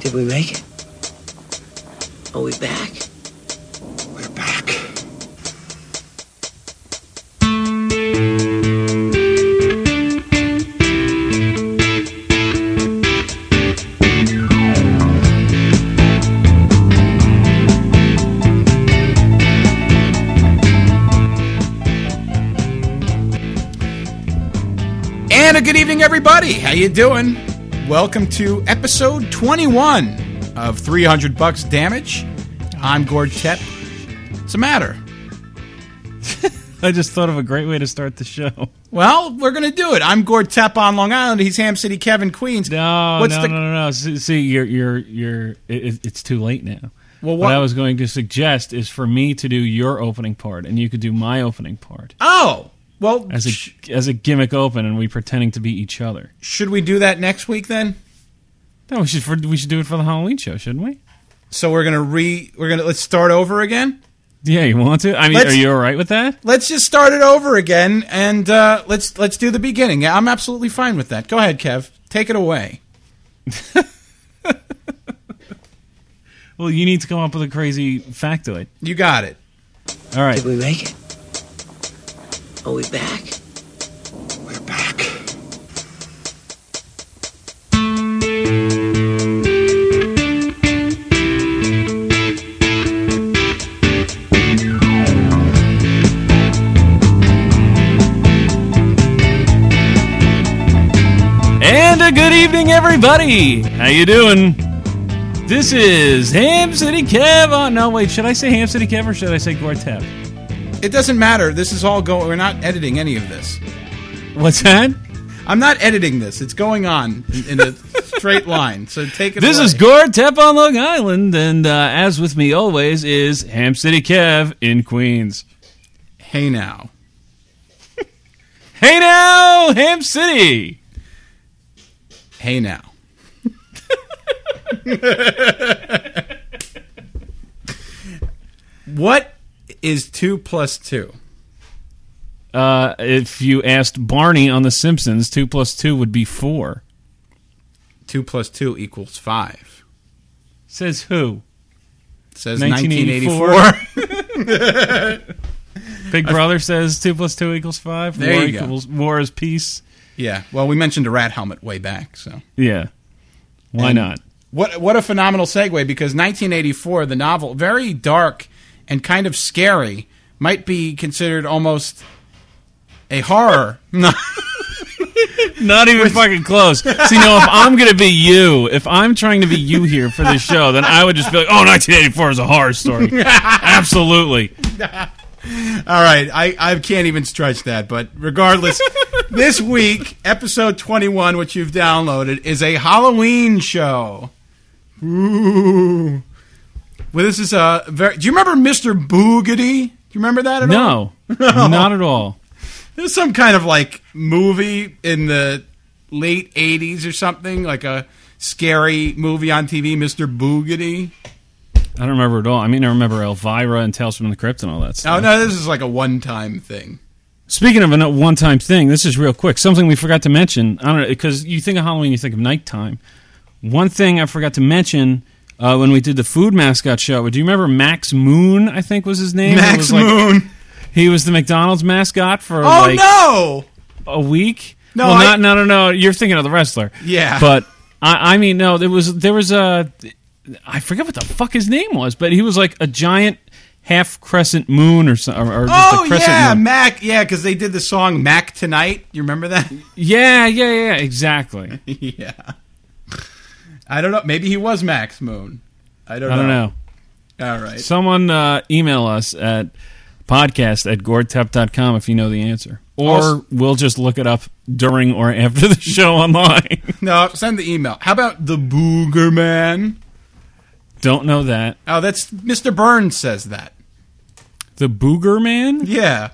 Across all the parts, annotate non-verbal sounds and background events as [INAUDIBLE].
Did we make it? Are we back? We're back. And a good evening, everybody. How you doing? Welcome to episode 21 of 300 Bucks Damage. I'm Gord Tep. What's the matter? [LAUGHS] I just thought of a great way to start the show. Well, we're going to do it. I'm Gord Tep on Long Island. He's Ham City Kevin Queens. No, What's no, the- no, no, no. See, see, you're, you're, you're. It, it's too late now. Well, what what- I was going to suggest is for me to do your opening part, and you could do my opening part Oh, well, as a sh- as a gimmick open, and we pretending to be each other. should we do that next week then? No, we should for, we should do it for the Halloween show, shouldn't we? So we're going to re we're going to let's start over again. Yeah, you want to? I mean, Let's- are you all right with that? Let's just start it over again and uh, let's let's do the beginning. Yeah, I'm absolutely fine with that. Go ahead, Kev. Take it away. [LAUGHS] Well, you need to come up with a crazy factoid. You got it. All right. Did we make it? Are we back? We're back. And a good evening, everybody. How you doing? This is Ham City Kev. On, no, wait. Should I say Ham City Kev or should I say Gortep? It doesn't matter. This is all going. We're not editing any of this. What's that? I'm not editing this. It's going on in, in a straight line. So take it. This away. is Gortep on Long Island, and uh, as with me always is Ham City Kev in Queens. Hey now. Hey now, Ham City. Hey now. [LAUGHS] what is two plus two? Uh, if you asked Barney on The Simpsons, two plus two would be four. Two plus two equals five. Says who? Says 1984. 1984. [LAUGHS] Big Brother says two plus two equals five. There war you go. equals war is peace. yeah. Well, we mentioned a rat helmet way back. So Yeah. Why And- not? what what a phenomenal segue because 1984, the novel, very dark and kind of scary, might be considered almost a horror. [LAUGHS] Not even fucking close. See, no, if I'm going to be you, if I'm trying to be you here for this show, then I would just be like, oh, 1984 is a horror story. [LAUGHS] Absolutely. [LAUGHS] All right, I, I can't even stretch that, but regardless, this week, episode 21, which you've downloaded, is a Halloween show. Ooh. Well, this is uh, a very. Do you remember Mr. Boogedy? Do you remember that at all? No, [LAUGHS] [LAUGHS] not at all. There's some kind of like movie in the late 80s or something, like a scary movie on TV, Mr. Boogedy. I don't remember at all. I mean, I remember Elvira and Tales from the Crypt and all that stuff. Oh, no, this is like a one time thing. Speaking of a one-time thing, this is real quick. Something we forgot to mention. I don't know because you think of Halloween, you think of nighttime. One thing I forgot to mention uh, when we did the food mascot show. Do you remember Max Moon? I think was his name. Max was like- Moon. He was the McDonald's mascot for Oh, like no! a week. No, well, I- not no no no. You're thinking of the wrestler. Yeah. but I, I mean no. There was there was a I forget what the fuck his name was, but he was like a giant half crescent moon or something, or, Oh a yeah, moon. Mac. Yeah, because they did the song "Mac Tonight." You remember that? Yeah, yeah, yeah. Exactly. [LAUGHS] yeah, I don't. Know. Maybe he was Max Moon. I don't I don't know. All right. Someone uh, email us at podcast at goretep.com if you know the answer. Or Also- we'll just look it up during or after the [LAUGHS] show online. No, send the email. How about the Booger Man? Don't know that. Oh, that's Mr. Burns says that. The Booger Man? Yeah.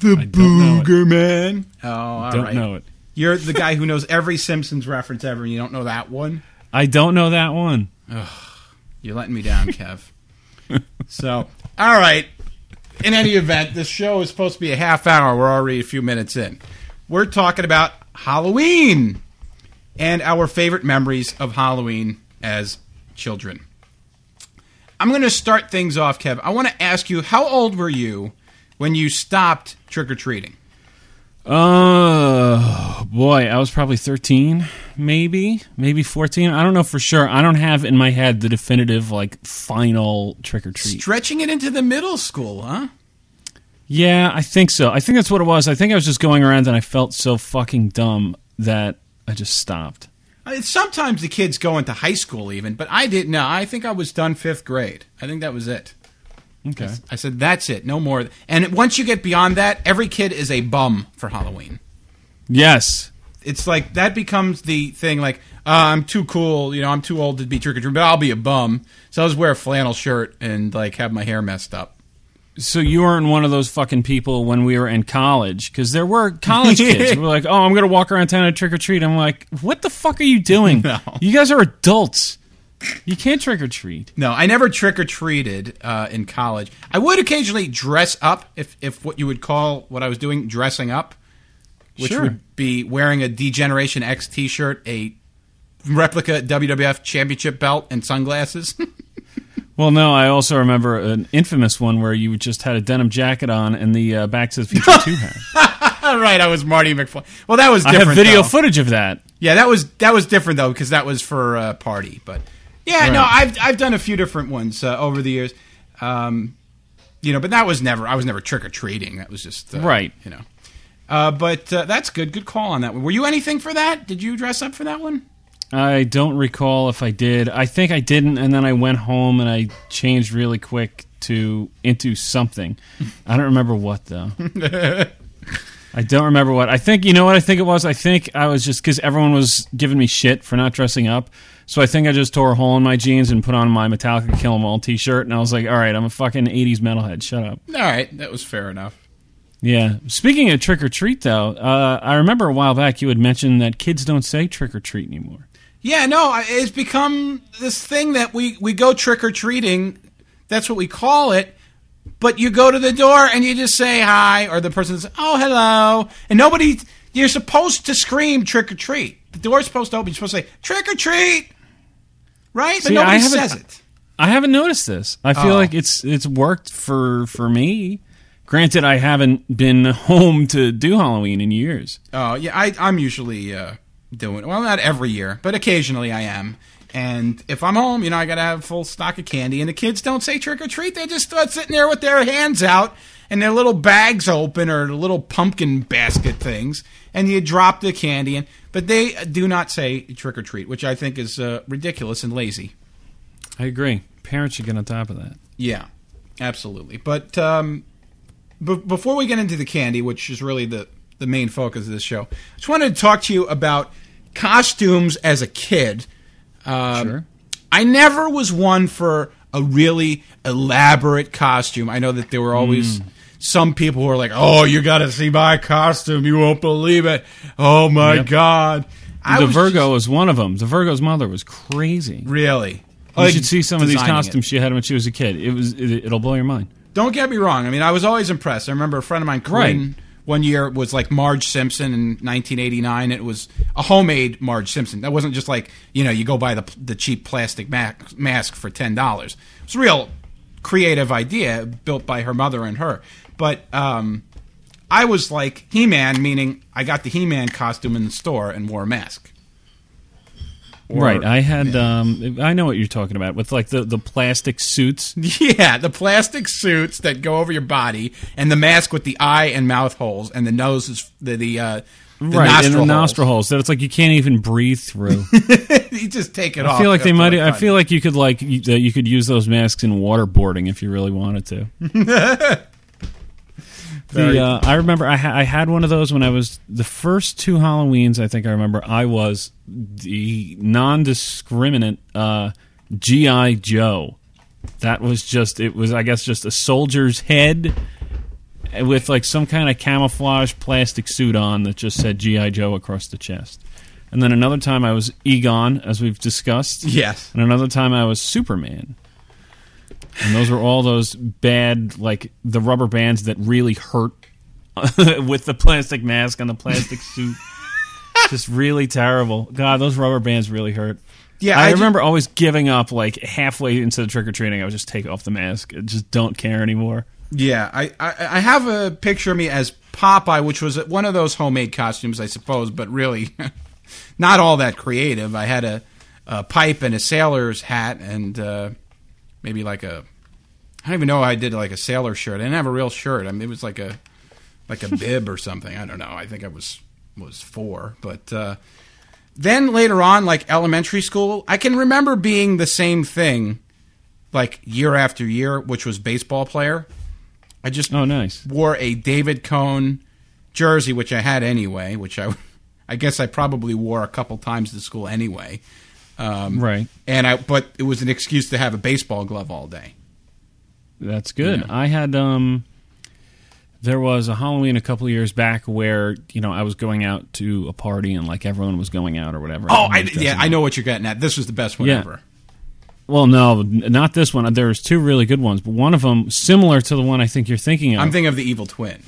The it. Booger Man. Oh, all right. Don't know it. You're the guy who knows every Simpsons reference ever, and you don't know that one. I don't know that one. You're letting me down, [LAUGHS] Kev. so, all right. In any event, this show is supposed to be a half hour. We're already a few minutes in. We're talking about Halloween and our favorite memories of Halloween as children. I'm going to start things off, Kev. I want to ask you, how old were you when you stopped trick or treating? Oh boy, I was probably thirteen, maybe, maybe fourteen. I don't know for sure. I don't have in my head the definitive like final trick or treat. Stretching it into the middle school, huh? Yeah, I think so. I think that's what it was. I think I was just going around and I felt so fucking dumb that I just stopped. Uh, I mean, sometimes the kids go into high school even, but I didn't. No, I think I was done fifth grade. I think that was it. Okay. I said that's it, no more. And once you get beyond that, every kid is a bum for Halloween. Yes. It's like that becomes the thing. Like uh, I'm too cool, you know, I'm too old to be trick or treating, but I'll be a bum. So I'll just wear a flannel shirt and like have my hair messed up. So you weren't one of those fucking people when we were in college, because there were college kids who were like, "Oh, I'm gonna walk around town and trick or treat." I'm like, "What the fuck are you doing? [LAUGHS] No. You guys are adults. You can't trick or treat." No, I never trick or treated uh, in college. I would occasionally dress up if, if what you would call what I was doing dressing up, which Sure. would be wearing a D-Generation X T-shirt, a replica WWF Championship belt, and sunglasses. [LAUGHS] Well, no, I also remember an infamous one where you just had a denim jacket on and the uh, Back to the Future [LAUGHS] Two hat. All right, I was Marty McFly. Well, that was I different. have video though. footage of that. Yeah, that was that was different though because that was for a party. But yeah, no, I've I've done a few different ones uh, over the years. Um, you know, but that was never I was never trick or treating. That was just uh, Right. You know, uh, but uh, that's good. Good call on that one. Were you anything for that? Did you dress up for that one? I don't recall if I did. I think I didn't, and then I went home and I changed really quick to into something. I don't remember what though. [LAUGHS] I don't remember what. I think you know what I think it was. I think I was just because everyone was giving me shit for not dressing up. So I think I just tore a hole in my jeans and put on my Metallica Kill 'Em All T-shirt, and I was like, "All right, I'm a fucking '80s metalhead. Shut up." All right, that was fair enough. Yeah. Speaking of trick or treat, though, uh, I remember a while back you had mentioned that kids don't say trick or treat anymore. Yeah, no, it's become this thing that we we go trick or treating. That's what we call it. But you go to the door and you just say hi, or the person says, "Oh, hello," and nobody. You're supposed to scream trick or treat. The door's supposed to open. You're supposed to say trick or treat, right? But See, nobody says it. I haven't noticed this. I feel Oh. like it's it's worked for for me. Granted, I haven't been home to do Halloween in years. Oh yeah, I, I'm usually uh, doing well, not every year, but occasionally I am. And if I'm home, you know, I gotta have a full stock of candy. And the kids don't say trick or treat; they just start sitting there with their hands out and their little bags open or little pumpkin basket things, and you drop the candy in. But they do not say trick or treat, which I think is uh, ridiculous and lazy. I agree. Parents should get on top of that. Yeah, absolutely. But um, b- before we get into the candy, which is really the, the main focus of this show, I just wanted to talk to you about costumes as a kid. Um, Sure. I never was one for a really elaborate costume. I know that there were always some people who were like, "Oh, you got to see my costume! You won't believe it! Oh my Yep. god!" I the was Virgo was one of them. The Virgo's mother was crazy. just- really. You Like, should see some of these designing it. costumes she had when she was a kid. It was it, it'll blow your mind. Don't get me wrong. I mean, I was always impressed. I remember a friend of mine, Corinne, Right. one year was like Marge Simpson in 1989. It was a homemade Marge Simpson. That wasn't just like you know you go buy the the cheap plastic ma- mask for ten dollars. It was a real creative idea built by her mother and her. But um, I was like He Man, meaning I got the He Man costume in the store and wore a mask. Or- right. I had. Um, I know what you're talking about with like the the plastic suits. [LAUGHS] Yeah, the plastic suits that go over your body, and the mask with the eye and mouth holes, and the nose is the the, uh, the right, nostril and the nostril holes that it's like you can't even breathe through. [LAUGHS] you just take it I off. I feel like they might. I feel like you could like you, that you could use those masks in waterboarding if you really wanted to. [LAUGHS] The uh, I remember I, ha- I had one of those when I was the first two Halloweens. I think I remember I was the non-discriminate uh, GI Joe. That was just it was I guess just a soldier's head with like some kind of camouflage plastic suit on that just said GI Joe across the chest. And then another time I was Egon, as we've discussed. Yes. And another time I was Superman. And those were all those bad, like the rubber bands that really hurt [LAUGHS] with the plastic mask and the plastic suit. [LAUGHS] Just really terrible. God, those rubber bands really hurt. Yeah, I, I remember always giving up like halfway into the trick or treating. I would just take off the mask. I just don't care anymore. Yeah, I, I I have a picture of me as Popeye, which was one of those homemade costumes, I suppose, but really [LAUGHS] not all that creative. I had a, a pipe and a sailor's hat, and uh, maybe like a I don't even know. I did like a sailor shirt. I didn't have a real shirt. I mean, it was like a like a bib or something. I don't know. I think I was was four, but uh, then later on, like elementary school, I can remember being the same thing, like year after year, which was baseball player. I just Oh, nice. wore a David Cone jersey, which I had anyway, which I, [LAUGHS] I guess I probably wore a couple times to school anyway. Um, Right. And I, but it was an excuse to have a baseball glove all day. That's good. Yeah. I had um there was a Halloween a couple of years back where, you know, I was going out to a party and like everyone was going out or whatever. Oh, I, yeah, I know what you're getting at. This was the best one Yeah. ever. Well, no, not this one. There's two really good ones, but one of them similar to the one I think you're thinking of. I'm thinking of the evil twin.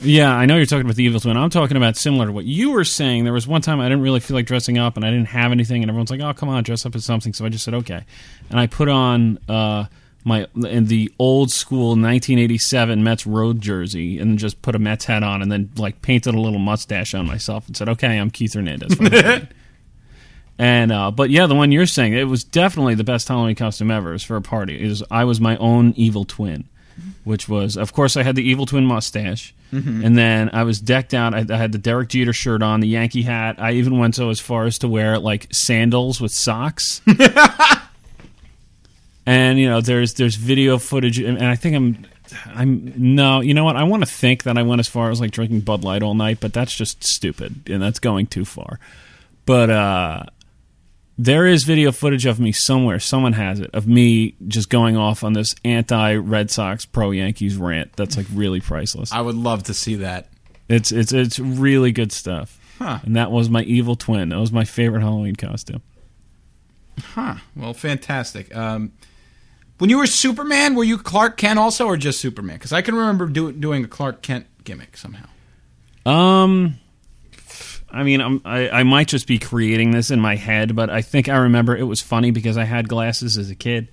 Yeah, I know you're talking about the evil twin. I'm talking about similar to what you were saying. There was one time I didn't really feel like dressing up and I didn't have anything and everyone's like, "Oh, come on, dress up as something." So I just said, "Okay." And I put on uh my in the old school 1987 Mets road jersey and just put a Mets hat on and then like painted a little mustache on myself and said, "Okay, I'm Keith Hernandez." from [LAUGHS] Halloween." and uh, but yeah, the one you're saying it was definitely the best Halloween costume ever. Was for a party. It was I was my own evil twin, which was of course I had the evil twin mustache, and then I was decked out. I, I had the Derek Jeter shirt on, the Yankee hat. I even went so as far as to wear like sandals with socks. [LAUGHS] and you know there's there's video footage and and i think i'm i'm no you know what i want to think that i went as far as like drinking bud light all night but that's just stupid and that's going too far but uh there is video footage of me somewhere someone has it of me just going off on this anti red sox pro yankees rant that's like really priceless I would love to see that. it's it's it's really good stuff Huh. and that was my evil twin that was my favorite halloween costume Huh. Well, fantastic. Um, when you were Superman, were you Clark Kent also, or just Superman? Because I can remember do, doing a Clark Kent gimmick somehow. Um, I mean, I'm, I I might just be creating this in my head, but I think I remember it was funny because I had glasses as a kid.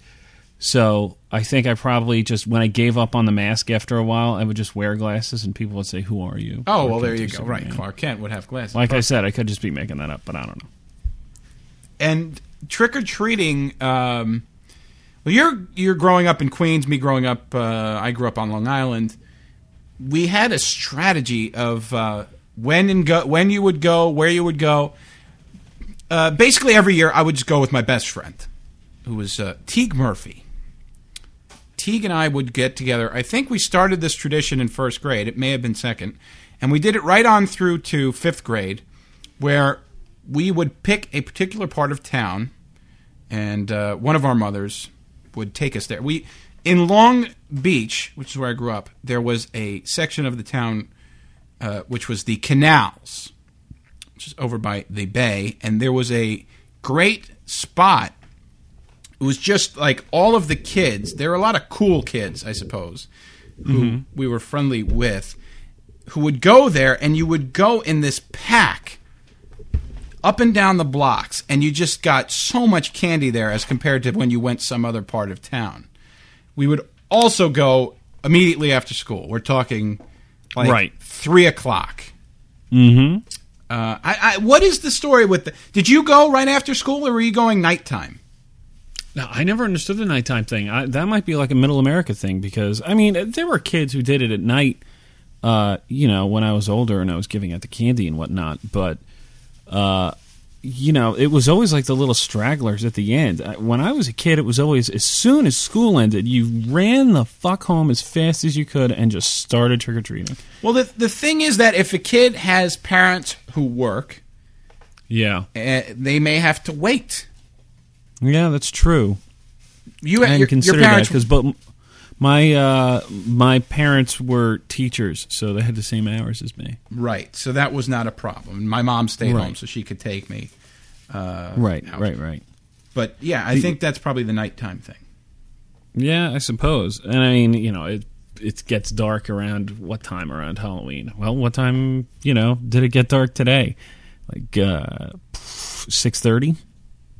So I think I probably just when I gave up on the mask after a while, I would just wear glasses, and people would say, "Who are you?" Oh, Clark well, there Kent you go. Right, Clark Kent would have glasses. Like I said, I could just be making that up, but I don't know. and trick or treating. Um, well, you're you're growing up in Queens. Me growing up, uh, I grew up on Long Island. We had a strategy of uh, when and go, when you would go, where you would go. Uh, basically, every year I would just go with my best friend, who was uh, Teague Murphy. Teague and I would get together. I think we started this tradition in first grade. It may have been second, and we did it right on through to fifth grade, where we would pick a particular part of town, and uh, one of our mothers would take us there. We in Long Beach, which is where I grew up, there was a section of the town uh, which was the canals, which is over by the bay, and there was a great spot. It was just like all of the kids. There were a lot of cool kids, I suppose, who we were friendly with, who would go there, and you would go in this pack up and down the blocks, and you just got so much candy there as compared to when you went some other part of town. We would also go immediately after school. We're talking like Right. three o'clock. Mm-hmm. Uh, I, I, what is the story with the? Did you go right after school, or were you going nighttime? Now, I never understood the nighttime thing. I, that might be like a middle America thing because I mean, there were kids who did it at night. Uh, you know, when I was older and I was giving out the candy and whatnot, but uh, you know, it was always like the little stragglers at the end. When I was a kid, it was always as soon as school ended, you ran the fuck home as fast as you could and just started trick or treating. Well, the the thing is that if a kid has parents who work, Yeah, uh, they may have to wait. yeah, that's true. You and your, consider your that because but my uh, my parents were teachers, so they had the same hours as me. right, so that was not a problem. My mom stayed Right. home, so she could take me. Uh, Right, out. right, right. But yeah, I think that's probably the nighttime thing. Yeah, I suppose. And I mean, you know, it it gets dark around what time around Halloween? Well, what time, you know, did it get dark today? Like uh 6:30?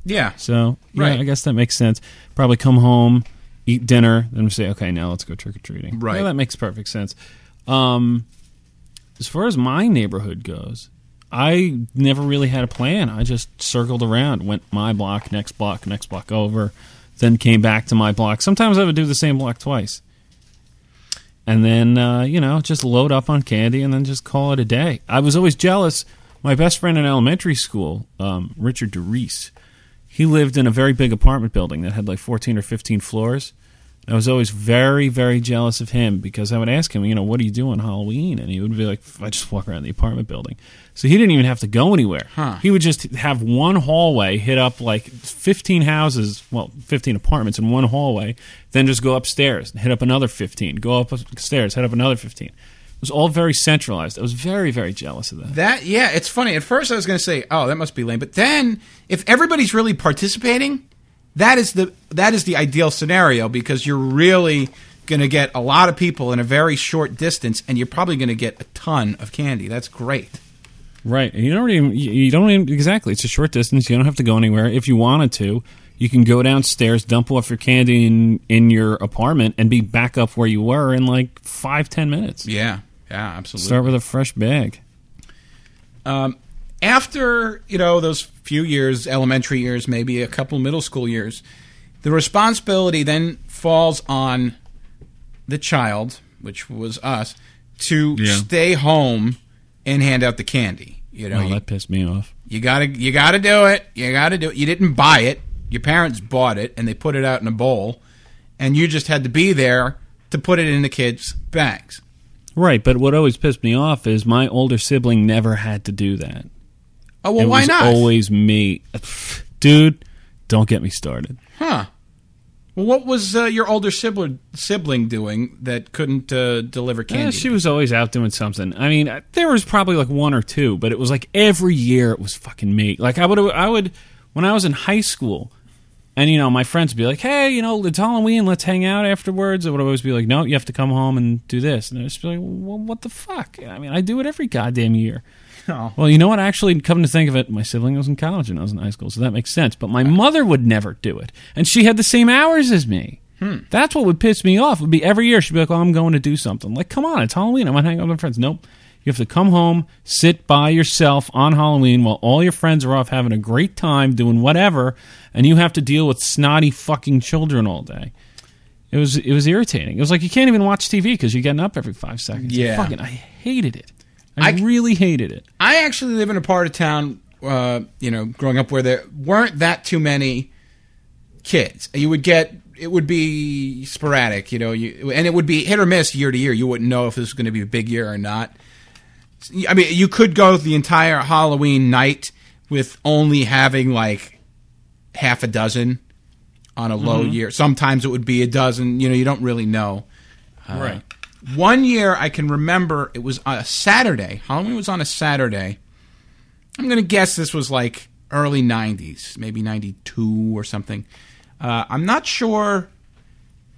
Yeah. So yeah, Right. I guess that makes sense. Probably come home, eat dinner, then say, okay, now let's go trick or treating. Right. Yeah, that makes perfect sense. Um, as far as my neighborhood goes, I never really had a plan. I just circled around, went my block, next block, next block over, then came back to my block. Sometimes I would do the same block twice. And then, uh, you know, just load up on candy and then just call it a day. I was always jealous. My best friend in elementary school, um, Richard DeReese, he lived in a very big apartment building that had like 14 or 15 floors. I was always very, very jealous of him because I would ask him, you know, what do you do on Halloween? And he would be like, I just walk around the apartment building. So he didn't even have to go anywhere. Huh. He would just have one hallway, hit up like 15 houses, well, 15 apartments in one hallway, then just go upstairs and hit up another 15, go upstairs, hit up another 15. It was all very centralized. I was very, very jealous of that. That yeah, it's funny. At first, I was going to say, "Oh, that must be lame," but then, if everybody's really participating, that is the that is the ideal scenario because you're really going to get a lot of people in a very short distance, and you're probably going to get a ton of candy. That's great. Right. And you don't even you don't even exactly. It's a short distance. You don't have to go anywhere. If you wanted to, you can go downstairs, dump off your candy in in your apartment, and be back up where you were in like five ten minutes. Yeah, yeah, absolutely. Start with a fresh bag. Um, after you know those few years, elementary years, maybe a couple middle school years, the responsibility then falls on the child, which was us, to Yeah. stay home and hand out the candy. You know, Oh, that pissed me off. you gotta you gotta do it. You gotta do it. You didn't buy it. Your parents bought it and they put it out in a bowl, and you just had to be there to put it in the kids' bags. Right, but what always pissed me off is my older sibling never had to do that. Oh well, it why was not? always me. Dude, don't get me started. Huh. Well, what was uh, your older sibling sibling doing that couldn't uh, deliver Yeah, she was always out doing something. I mean, uh, there was probably like one or two, but it was like every year it was fucking me. Like I would, I would, when I was in high school, and you know, my friends would be like, "Hey, you know, it's Halloween. Let's hang out afterwards." I would always be like, "No, you have to come home and do this." And I'd just be like, well, "What the fuck?" I mean, I do it every goddamn year. Oh. Well, you know what? Actually, come to think of it, my sibling was in college and I was in high school, so that makes sense. But my mother would never do it, and she had the same hours as me. Hmm. That's what would piss me off. Would be every year she'd be like, "Oh, I'm going to do something." Like, come on, it's Halloween. I want to hang out with my friends. Nope. You have to come home, sit by yourself on Halloween while all your friends are off having a great time doing whatever, and you have to deal with snotty fucking children all day. It was it was irritating. It was like you can't even watch TV because you're getting up every five seconds. Yeah. fucking, I hated it. I, I- really hated it. I actually live in a part of town, uh, you know, growing up where there weren't that too many kids. You would get it would be sporadic, you know, you, and it would be hit or miss year to year. You wouldn't know if this was going to be a big year or not. I mean, you could go the entire Halloween night with only having like half a dozen on a low year. Sometimes it would be a dozen. You know, you don't really know. Uh, Right. One year I can remember it was a Saturday. Halloween was on a Saturday. I'm going to guess this was like early 90s, maybe 92 or something. Uh, I'm not sure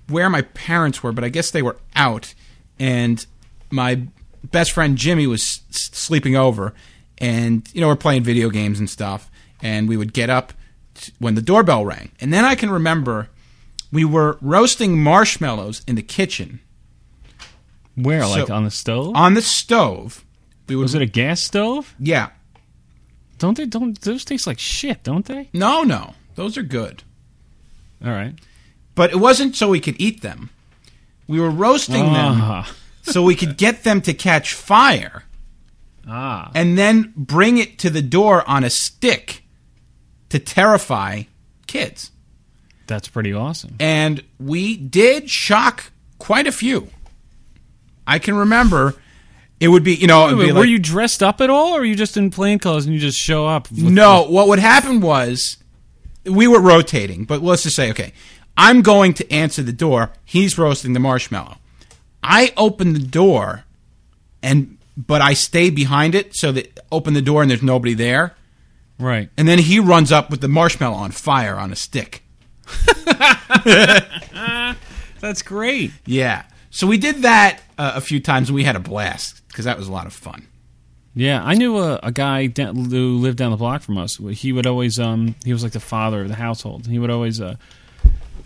where my parents were, but I guess they were out. And my best friend Jimmy was s- sleeping over. And, you know, we're playing video games and stuff. And we would get up t- when the doorbell rang. And then I can remember we were roasting marshmallows in the kitchen Where, So- like on the stove? on the stove. We would, was it a gas stove? Yeah. Don't they? Don't those taste like shit? Don't they? No, no. Those are good. All right. But it wasn't so we could eat them. We were roasting them Ah, so we could get them to catch fire ah. and then bring it to the door on a stick to terrify kids. That's pretty awesome. And we did shock quite a few. I can remember it would be, you know, it would Wait, be were like- you dressed up at all, or were you just in plain clothes and you just show up? No, what would happen was we were rotating, but let's just say, okay, I'm going to answer the door. He's roasting the marshmallow. I open the door, and but I stay behind it so that open the door and there's nobody there. Right. And then he runs up with the marshmallow on fire on a stick. [LAUGHS] That's great. Yeah. So we did that uh, a few times and we had a blast because that was a lot of fun. Yeah, I knew a, a guy down, who lived down the block from us. He would always, um, he was like the father of the household. He would always uh,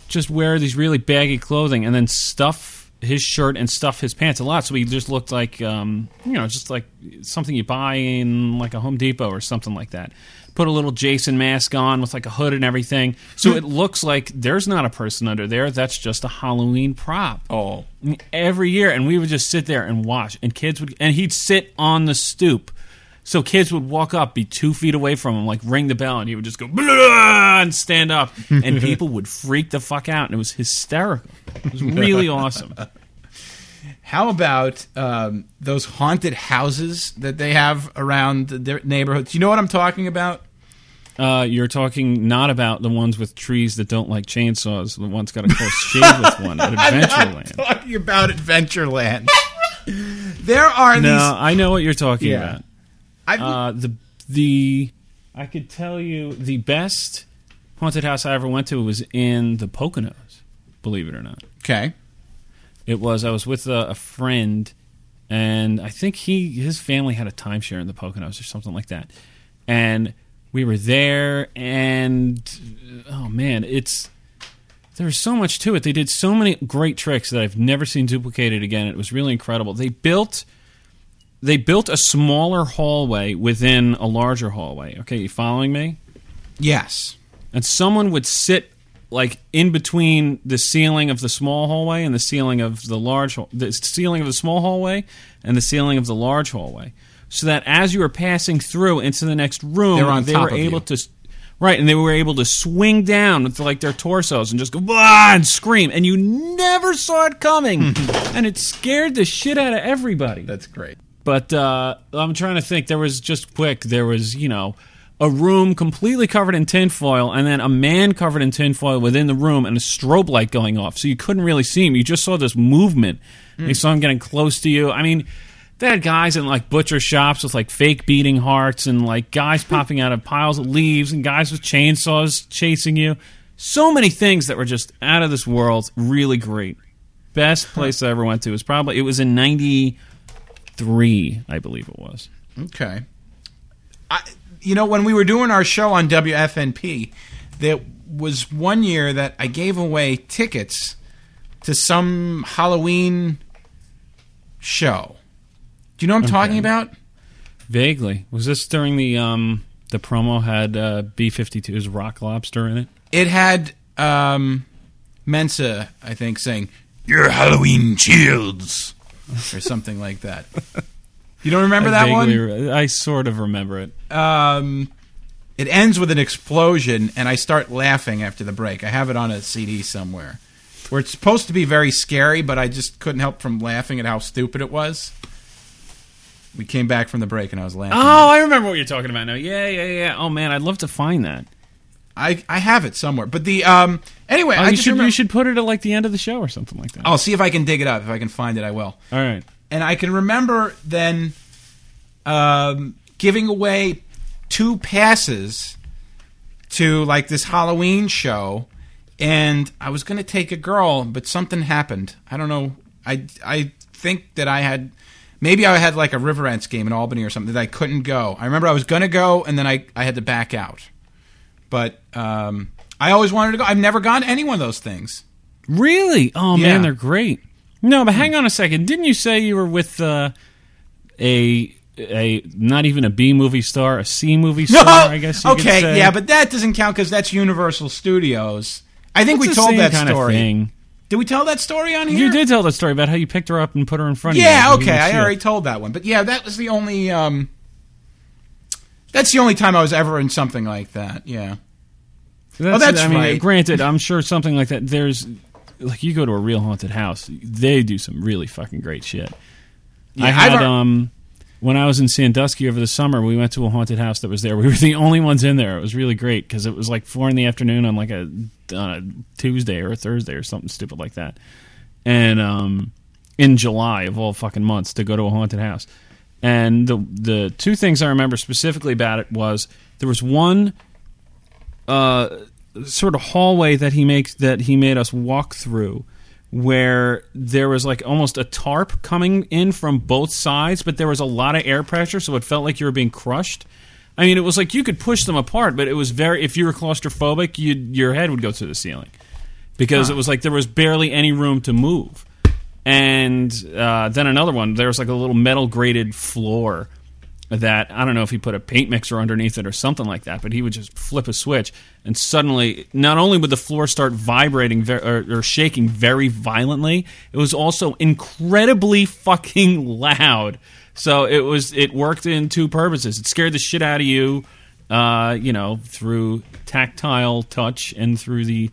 just wear these really baggy clothing and then stuff his shirt and stuff his pants a lot. So he just looked like, um, you know, just like something you buy in like a Home Depot or something like that. Put a little Jason mask on with like a hood and everything. So it looks like there's not a person under there. That's just a Halloween prop Oh, every year, and we would just sit there and watch. And kids would, and he'd sit on the stoop, so kids would walk up, be two feet away from him, like ring the bell, and he would just go "Blah," and stand up, [LAUGHS] and people would freak the fuck out, and it was hysterical. It was really awesome. how about um, those haunted houses that they have around their neighborhoods? You know what I'm talking about? Uh, you're talking not about the ones with trees that don't like chainsaws. The one's got a close shave with one at [LAUGHS] Adventureland. talking about Adventureland. there are No, these. I know what you're talking Yeah. about. I've, Uh, the the I could tell you the best haunted house I ever went to was in the Poconos. Believe it or not, okay. it was. I was with a, a friend, and I think he his family had a timeshare in the Poconos or something like that, and we were there. And uh, oh man, it's there's so much to it. They did so many great tricks that I've never seen duplicated again. It was really incredible. They built they built a smaller hallway within a larger hallway. Okay, you following me? Yes. And someone would sit like in between the ceiling of the small hallway and the ceiling of the large the ceiling of the small hallway and the ceiling of the large hallway. So that as you were passing through into the next room, They were on they top were of able you. to Right, and they were able to swing down with like their torsos and just go Blah! and scream, and you never saw it coming, [LAUGHS] and it scared the shit out of everybody. That's great. But uh, I'm trying to think. There was just quick. There was you know a room completely covered in tinfoil, and then a man covered in tinfoil within the room, and a strobe light going off, so you couldn't really see him. You just saw this movement. Hmm. You saw him getting close to you. I mean. They had guys in like butcher shops with like fake beating hearts and like guys hmm. popping out of piles of leaves and guys with chainsaws chasing you. So many things that were just out of this world. Really great. Best place I ever went to was probably it was in ninety three, I believe it was. Okay. I, you know, when we were doing our show on WFNP, there was one year that I gave away tickets to some Halloween show. Do you know what I'm talking about? Vaguely, was this during the um the promo had uh, B 52's Rock Lobster in it? It had um, Mensa, I think, saying "Your Halloween shields" or something like that. [LAUGHS] You don't remember that one? re- I sort of remember it. um, it ends with an explosion, and I start laughing after the break. I have it on a CD somewhere, where it's supposed to be very scary, but I just couldn't help from laughing at how stupid it was. We came back from the break, and I was laughing. Oh, I remember what you're talking about now. Yeah, yeah, yeah. Oh man, I'd love to find that. I I have it somewhere, but the um anyway, Oh, I you just should remember- you should put it at like the end of the show or something like that. I'll see if I can dig it up. If I can find it, I will. All right. And I can remember then um, giving away two passes to like this Halloween show, and I was going to take a girl, but something happened. I don't know. I I think that I had maybe I had like a River Ents game in Albany or something that I couldn't go. I remember I was going to go, and then I I had to back out. But um, I always wanted to go. I've never gone to any one of those things. Really? Oh Yeah. man, they're great. No, but hang on a second. Didn't you say you were with uh, a a not even a B movie star, a C movie star? I guess. You okay, could say? yeah, but that doesn't count because that's Universal Studios. I think It's we the told same that kind of story. thing. Did we tell that story on here? You did tell the story about how you picked her up and put her in front of you. Yeah, and you okay, I already told that one. But yeah, that was the only. Um, that's the only time I was ever in something like that. Yeah. That's, that's I mean, right. Granted, I'm sure something like that. There's like you go to a real haunted house, they do some really fucking great shit. Yeah, I had um when I was in Sandusky over the summer, we went to a haunted house that was there. We were the [LAUGHS] only ones in there. It was really great because it was like four in the afternoon on like a on a Tuesday or a Thursday or something stupid like that, and um in July of all fucking months to go to a haunted house. And the the two things I remember specifically about it was there was one uh, sort of hallway that he makes that he made us walk through, where there was like almost a tarp coming in from both sides, but there was a lot of air pressure, so it felt like you were being crushed. I mean, it was like you could push them apart, but it was very. If you were claustrophobic, you your head would go through the ceiling because it was like there was barely any room to move. And uh, then another one, there was like a little metal grated floor that I don't know if he put a paint mixer underneath it or something like that, but he would just flip a switch, and suddenly, not only would the floor start vibrating or, shaking very violently, it was also incredibly fucking loud. So it was it worked in two purposes. It scared the shit out of you, uh, you know, through tactile touch and through the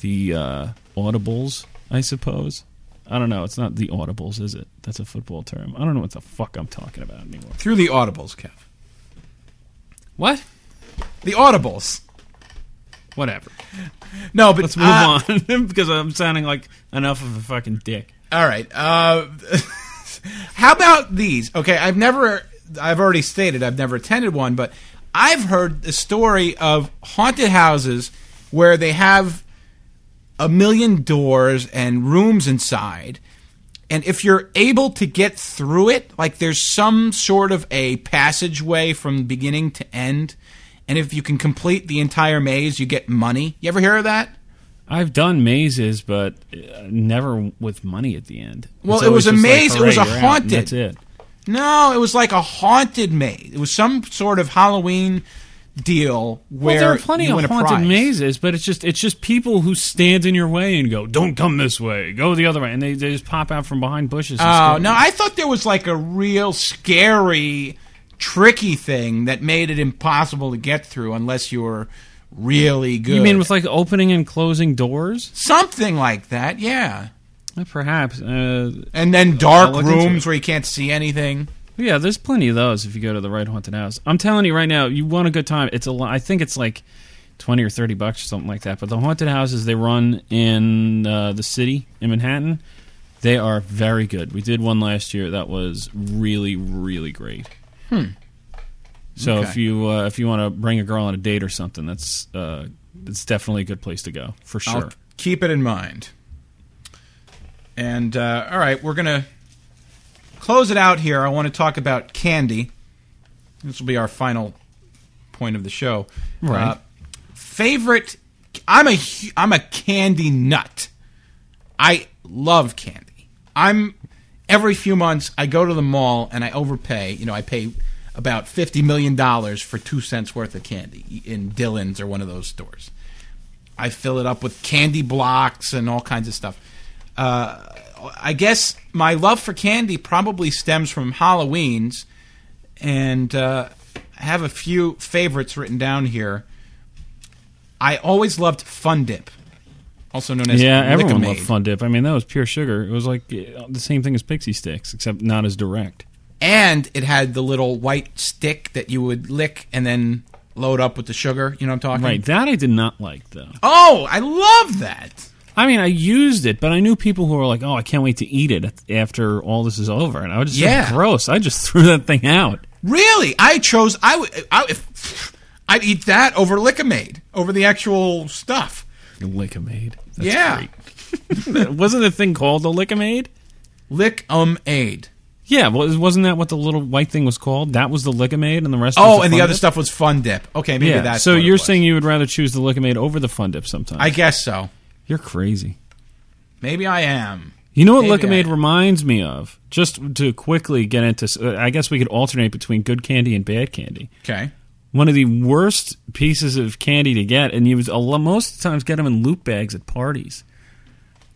the uh, audibles, I suppose. I don't know. It's not the audibles, is it? That's a football term. I don't know what the fuck I'm talking about anymore. Through the audibles, Kev. What? The audibles. Whatever. No, but Let's move uh, on [LAUGHS] because I'm sounding like enough of a fucking dick. All right. Uh, [LAUGHS] how about these? Okay, I've never, I've already stated I've never attended one, but I've heard the story of haunted houses where they have a million doors and rooms inside. And if you're able to get through it, like there's some sort of a passageway from beginning to end, and if you can complete the entire maze, you get money. You ever hear of that? I've done mazes, but uh, never with money at the end. Well, it was a just like, maze, it was a you're out, and haunted. That's it. No, it was like a haunted maze. It was some sort of Halloween deal where Well, there are plenty of a haunted mazes, but it's just it's just people who stand in your way and go, "Don't come this way, go the other way," and they, they just pop out from behind bushes. Oh no. I thought there was like a real scary, tricky thing that made it impossible to get through unless you were really good. You mean with like opening and closing doors? something like that? Yeah. Uh, Perhaps. Uh, And then dark I'll look into rooms where you can't see anything. Yeah, there's plenty of those if you go to the right haunted house. I'm telling you right now, you want a good time. It's a. I think it's like twenty or thirty bucks or something like that. But the haunted houses they run in uh, the city in Manhattan, they are very good. We did one last year that was really really great. Hmm. So Okay. if you uh, if you want to bring a girl on a date or something, that's uh, it's definitely a good place to go for sure. I'll keep it in mind. And uh, all right, we're gonna close it out here. I want to talk about candy. This will be our final point of the show. Right. Uh, favorite? I'm a I'm a candy nut. I love candy. I'm every few months I go to the mall and I overpay. You know, I pay about fifty million dollars for two cents worth of candy in Dylan's or one of those stores. I fill it up with candy blocks and all kinds of stuff. Uh, I guess my love for candy probably stems from Halloween's, and uh, I have a few favorites written down here. I always loved Fun Dip, also known as Yeah, everyone loved Fun Dip. I mean, that was pure sugar. It was like uh, the same thing as Pixy Stix, except not as direct. and it had the little white stick that you would lick and then load up with the sugar. You know what I'm talking? Right, that I did not like though. Oh, I love that. I mean, I used it, but I knew people who were like, "Oh, I can't wait to eat it after all this is over," and I was just Yeah. gross. I just [LAUGHS] threw that thing out. Really, I chose. I would. I, if, I'd eat that over Lick-O-Maid, over the actual stuff. Lick-O-Maid. That's yeah, great. [LAUGHS] Wasn't the thing called the Lick-O-Maid? Lick um aid. Yeah, well, wasn't that what the little white thing was called? That was the Lick-O-Maid, and the rest. Oh, was and the other Dip? stuff was Fun Dip. Okay, maybe Yeah. that's. so you're saying you would rather choose the Lick-O-Maid over the Fun Dip sometimes? I guess so. You're crazy. Maybe I am. You know what Maybe Lick-O-Maid reminds me of? Just to quickly get into, uh, I guess we could alternate between good candy and bad candy. Okay. One of the worst pieces of candy to get, and you lo- most times get them in loot bags at parties,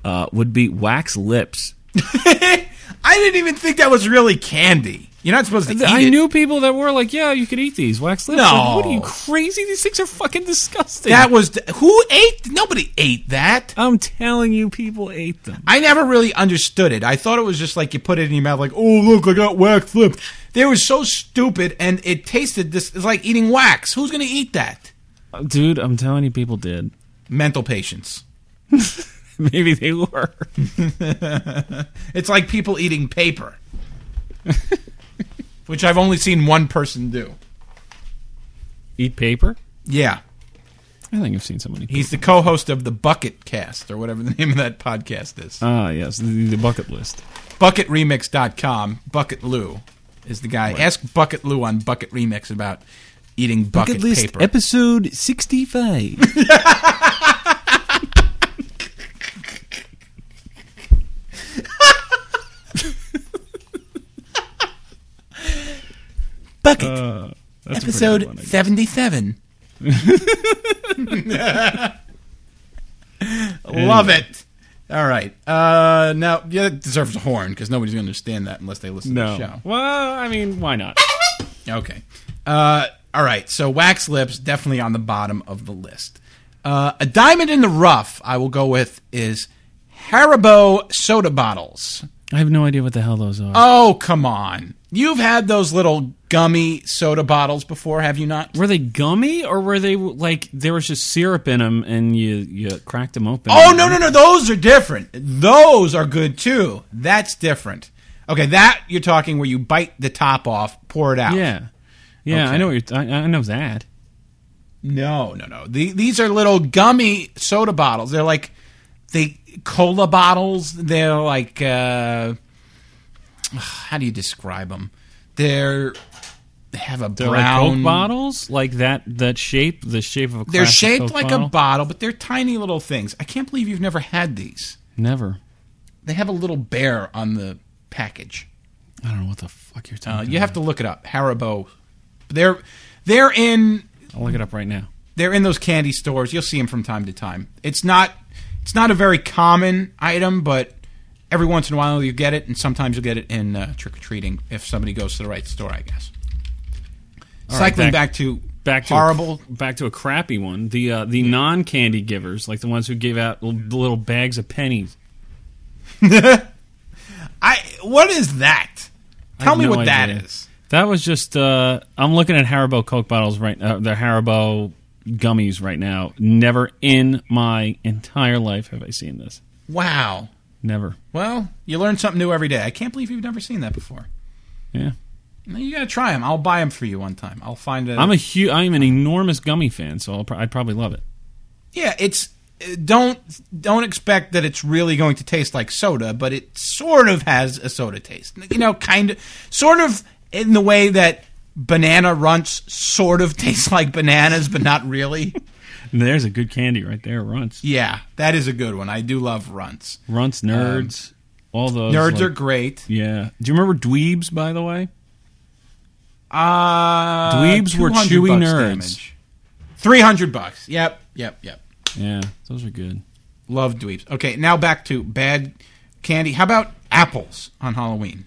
uh, would be wax lips. [LAUGHS] I didn't even think that was really candy. You're not supposed to eat I it. knew people that were like, "Yeah, you could eat these wax lips." No. Like, what are you crazy? These things are fucking disgusting. that was who ate. Nobody ate that. I'm telling you, people ate them. I never really understood it. I thought it was just like you put it in your mouth, like, oh look, I got wax lips. They were so stupid, and it tasted this. It's like eating wax. Who's going to eat that? Uh, dude, I'm telling you, people did. Mental patients. [LAUGHS] Maybe they were. [LAUGHS] It's like people eating paper, [LAUGHS] which I've only seen one person do. Eat paper? Yeah, I think I've seen somebody. He's the co-host of the Bucket Cast or whatever the [LAUGHS] name of that podcast is. Ah, yes, the, the bucket list. BucketRemix.com. Bucket Lou is the guy. Ask Bucket Lou on Bucket Remix about eating bucket, paper. episode sixty-five. [LAUGHS] bucket Uh, episode one, seventy-seven. [LAUGHS] Love it. All right. Uh, now, yeah, it deserves a horn because nobody's going to understand that unless they listen No. to the show. Well, I mean, why not? Okay. Uh, all right. So wax lips definitely on the bottom of the list. Uh, a diamond in the rough. I will go with is Haribo soda bottles. I have no idea what the hell those are. Oh come on! You've had those little gummy soda bottles before, have you not? were they gummy or were they like there was just syrup in them and you you cracked them open? Oh no no no! Those are different. Those are good too. That's different. Okay, that you're talking where you bite the top off, pour it out. Yeah, yeah. I know what you're. I, I know that. No, no, no. The, these are little gummy soda bottles. They're like they cola bottles. They're like uh, [SIGHS] how do you describe them? They're they have a They're brown like Coke bottles, like that that shape, the shape of a. They're shaped Coke like bottle? a bottle, but they're tiny little things. I can't believe you've never had these. Never. They have a little bear on the package. I don't know what the fuck you're Uh, talking. you have to look it up. Haribo. They're they're in I'll look it up right now. they're in those candy stores. You'll see them from time to time. It's not it's not a very common item, but every once in a while you get it, and sometimes you'll get it in uh, trick or treating if somebody goes to the right store. I guess. All right, Cycling back- back, to Back to horrible. A, back to a crappy one. The uh, the non candy givers, like the ones who give out l- the little bags of pennies. [LAUGHS] I what is that? Tell me no what that idea. is. That was just. Uh, I'm looking at Haribo Coke bottles right. Uh, the Haribo gummies right now. Never in my entire life have I seen this. Wow. Never. Well, you learn something new every day. I can't believe you've never seen that before. Yeah. You got to try them. I'll buy them for you one time. I'll find a. I'm a huge. I'm an enormous gummy fan, so I'll, pro- I'd probably love it. yeah, it's uh, don't don't expect that it's really going to taste like soda, but it sort of has a soda taste. You know, kind of, sort of in the way that banana runts sort of [LAUGHS] taste like bananas, but not really. [LAUGHS] There's a good candy right there. Runts, Yeah, that is a good one. I do love runts. runts, nerds, all those. Nerds like- are great. Yeah. Do you remember Dweebs? By the way, Uh, Dweebs were chewy nerds. damage. Three hundred bucks. Yep, yep, yep. yeah, those are good. Love dweebs. Okay, now back to bad candy. How about apples on Halloween?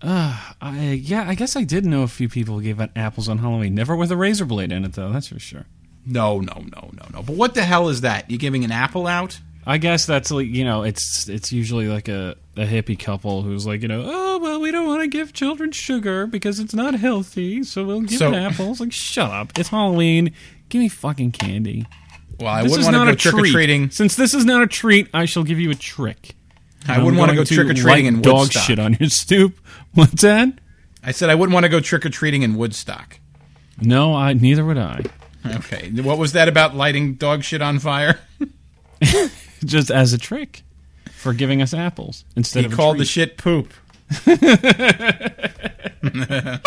Uh, I, yeah, I guess I did know a few people gave out apples on Halloween. Never with a razor blade in it, though. That's for sure. No, no, no, no, no. But what the hell is that? You giving an apple out? I guess that's like you know, it's it's usually like a, a hippie couple who's like you know, oh well, we don't want to give children sugar because it's not healthy, so we'll give So- them apples. Like, shut up! It's Halloween. Give me fucking candy. Well, I This wouldn't want to go trick or treat. treating. Since this is not a treat, I shall give you a trick. I wouldn't want to go trick or treating in dog Woodstock. shit on your [LAUGHS] stoop. What's that? I said I wouldn't want to go trick or treating in Woodstock. No, I neither would I. Okay, what was that about lighting dog shit on fire? [LAUGHS] Just as a trick for giving us apples instead He of a called the treat. shit poop. [LAUGHS]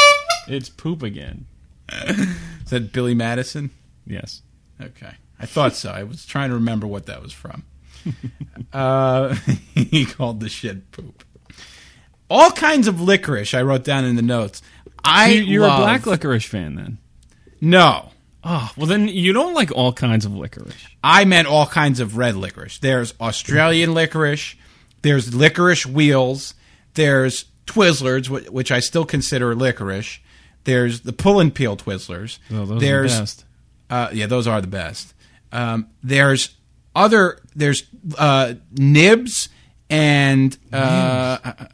It's poop again. Is that Billy Madison? Yes. Okay. I thought so. I was trying to remember what that was from. [LAUGHS] uh, [LAUGHS] he called the shit poop. All kinds of licorice I wrote down in the notes. I You- You're love- a black licorice fan then. No. Oh, well then you don't like all kinds of licorice. I meant all kinds of red licorice. There's Australian licorice. There's licorice wheels. There's Twizzlers, wh- which I still consider licorice. There's the pull and peel Twizzlers. Oh, those there's, are the best. Uh, yeah, those are the best. Um, there's other. There's uh, nibs and uh, uh,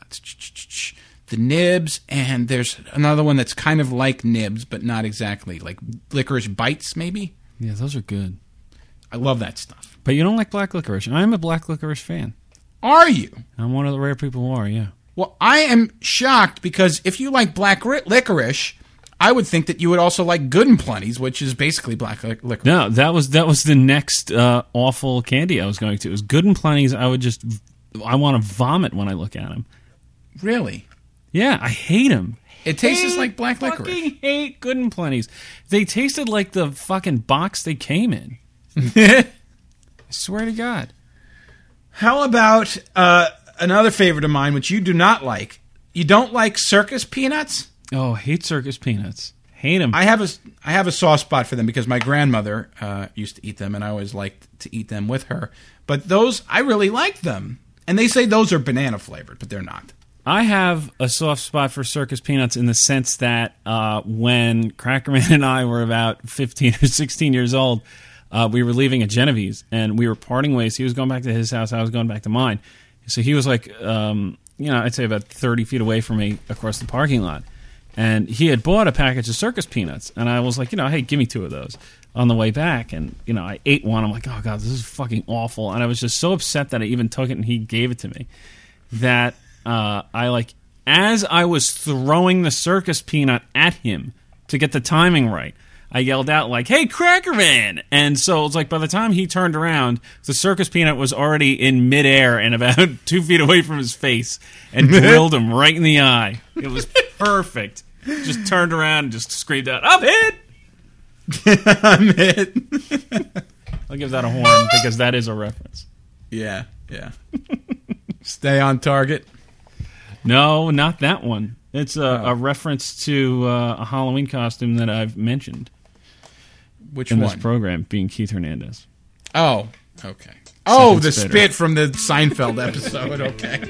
the nibs, and there's another one that's kind of like nibs, but not exactly like licorice bites. Maybe Yeah, those are good. I love that stuff. But you don't like black licorice. I'm a black licorice fan. Are you? I'm one of the rare people who are, yeah. Well, I am shocked because if you like black ri- licorice, I would think that you would also like Good and Plenty's, which is basically black lic- licorice. No, that was that was the next uh, awful candy I was going to. It was Good and Plenty's. I would just I want to vomit when I look at them. Really? Yeah, I hate them. It tastes like black licorice. Fucking hate Good and Plenty's. They tasted like the fucking box they came in. [LAUGHS] I swear to God. How about uh, another favorite of mine, which you do not like? You don't like circus peanuts? Oh, hate circus peanuts. Hate them. I have a I have a soft spot for them because my grandmother uh, used to eat them, and I always liked to eat them with her. But those I really like them, and they say those are banana flavored, but they're not. I have a soft spot for circus peanuts in the sense that uh, when Crackerman and I were about 15 or 16 years old, uh, we were leaving at Genevieve's and we were parting ways. He was going back to his house, I was going back to mine. So he was like, um, you know, I'd say about 30 feet away from me across the parking lot. And he had bought a package of circus peanuts. And I was like, you know, hey, give me two of those on the way back. And, you know, I ate one. I'm like, oh, God, this is fucking awful. And I was just so upset that I even took it and he gave it to me that uh, I like as I was throwing the circus peanut at him to get the timing right. I yelled out like, "Hey, Cracker Man!" And so it's like by the time he turned around, the circus peanut was already in midair and about [LAUGHS] two feet away from his face, and [LAUGHS] drilled him right in the eye. It was perfect. Just turned around and just screamed out, "I'm hit!" [LAUGHS] I'm it. I'll give that a horn because that is a reference. Yeah, yeah. Stay on target. No, not that one. It's a, a reference to uh, a Halloween costume that I've mentioned Which in one? this program, being Keith Hernandez. Oh, okay. Oh, the spitter. spit from the Seinfeld episode. [LAUGHS] Okay.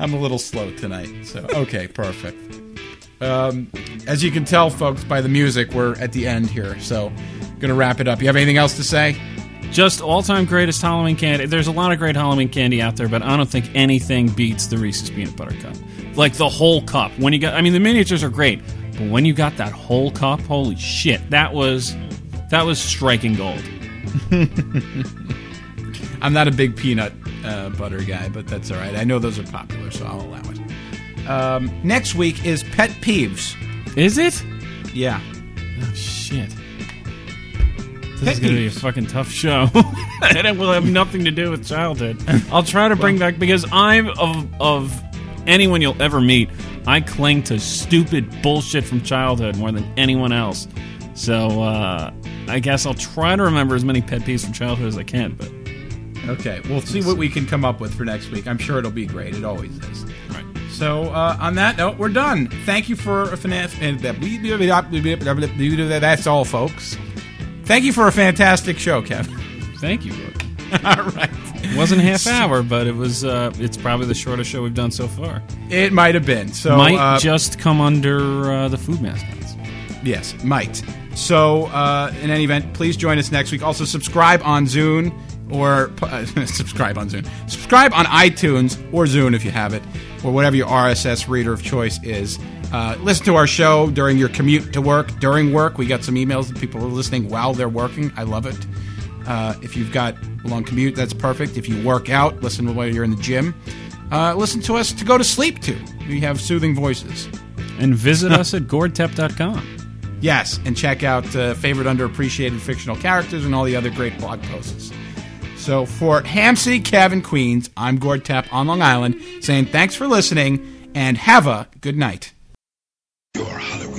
I'm a little slow tonight, so okay, perfect. Um, as you can tell, folks, by the music, we're at the end here, so gonna wrap it up. You have anything else to say? Just all time greatest Halloween candy. There's a lot of great Halloween candy out there, but I don't think anything beats the Reese's Peanut Butter Cup. Like the whole cup. When you got, I mean, the miniatures are great, but when you got that whole cup, holy shit, that was that was striking gold. [LAUGHS] I'm not a big peanut uh, butter guy, but that's all right. I know those are popular, so I'll allow it. Um, next week is pet peeves. Is it? Yeah. Oh shit. This Pet is going to be a fucking tough show. and [LAUGHS] it will have nothing to do with childhood. I'll try to bring back because I'm of of anyone you'll ever meet, I cling to stupid bullshit from childhood more than anyone else. So uh, I guess I'll try to remember as many pet peeves from childhood as I can. But Okay, we'll see what we can come up with for next week. I'm sure it'll be great. It always is. right. So uh, on that note, we're done. Thank you for and that's all, folks. Thank you for a fantastic show, Kevin. thank you. [LAUGHS] All right, It [LAUGHS] wasn't a half hour, but it was. Uh, it's probably the shortest show we've done so far. it might have been. So Might uh, just come under uh, the food mascots. Yes, might. So, uh, in any event, please join us next week. Also, subscribe on Zune or uh, [LAUGHS] subscribe on Zune. Subscribe on iTunes or Zune if you have it, or whatever your RSS reader of choice is. Uh, listen to our show during your commute to work. During work, we got some emails that people are listening while they're working. I love it. Uh, if you've got a long commute, that's perfect. If you work out, listen while you're in the gym. Uh, listen to us to go to sleep to. We have soothing voices. And visit us at gordtep.com. Yes, and check out uh, favorite underappreciated fictional characters and all the other great blog posts. So for Hamsey, Kevin, Queens, I'm Gord Tepp on Long Island, saying thanks for listening and have a good night. Your Halloween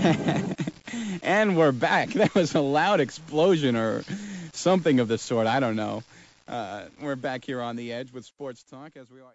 [LAUGHS] And we're back. That was a loud explosion or something of the sort. I don't know. Uh, we're back here on the edge with Sports Talk as we are.